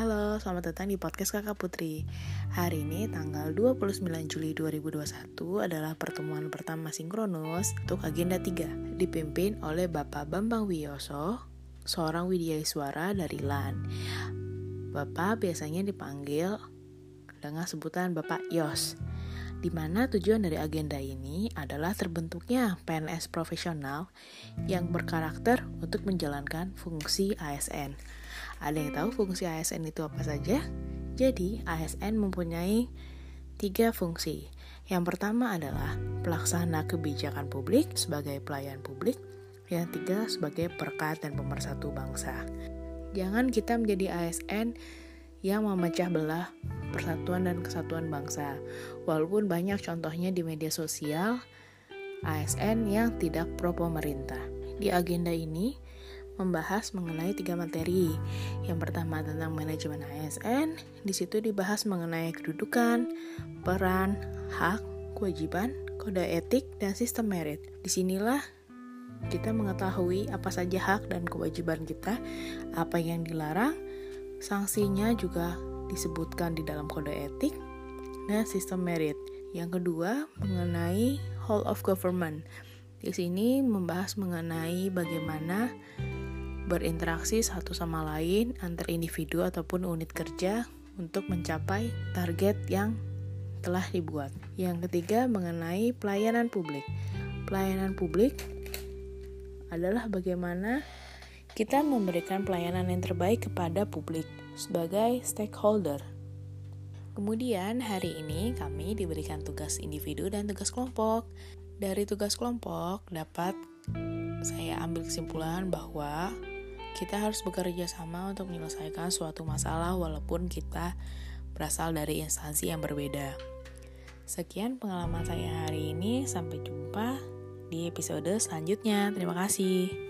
selamat datang di podcast Kakak Putri. Hari ini tanggal 29 Juli 2021 adalah pertemuan pertama sinkronus untuk agenda 3 dipimpin oleh Bapak Bambang Wiyoso, seorang widyaswara dari LAN. Bapak biasanya dipanggil dengan sebutan Bapak Yos di mana tujuan dari agenda ini adalah terbentuknya PNS profesional yang berkarakter untuk menjalankan fungsi ASN. Ada yang tahu fungsi ASN itu apa saja? Jadi, ASN mempunyai tiga fungsi. Yang pertama adalah pelaksana kebijakan publik sebagai pelayan publik. Yang tiga sebagai perkat dan pemersatu bangsa. Jangan kita menjadi ASN yang memecah belah persatuan dan kesatuan bangsa. Walaupun banyak contohnya di media sosial, ASN yang tidak pro pemerintah. Di agenda ini membahas mengenai tiga materi. Yang pertama tentang manajemen ASN, di situ dibahas mengenai kedudukan, peran, hak, kewajiban, kode etik, dan sistem merit. Di sinilah kita mengetahui apa saja hak dan kewajiban kita, apa yang dilarang, sanksinya juga disebutkan di dalam kode etik dan sistem merit. Yang kedua, mengenai whole of government. Di sini membahas mengenai bagaimana berinteraksi satu sama lain antar individu ataupun unit kerja untuk mencapai target yang telah dibuat. Yang ketiga, mengenai pelayanan publik. Pelayanan publik adalah bagaimana kita memberikan pelayanan yang terbaik kepada publik sebagai stakeholder. Kemudian hari ini kami diberikan tugas individu dan tugas kelompok. Dari tugas kelompok dapat saya ambil kesimpulan bahwa kita harus bekerja sama untuk menyelesaikan suatu masalah walaupun kita berasal dari instansi yang berbeda. Sekian pengalaman saya hari ini, sampai jumpa di episode selanjutnya. Terima kasih.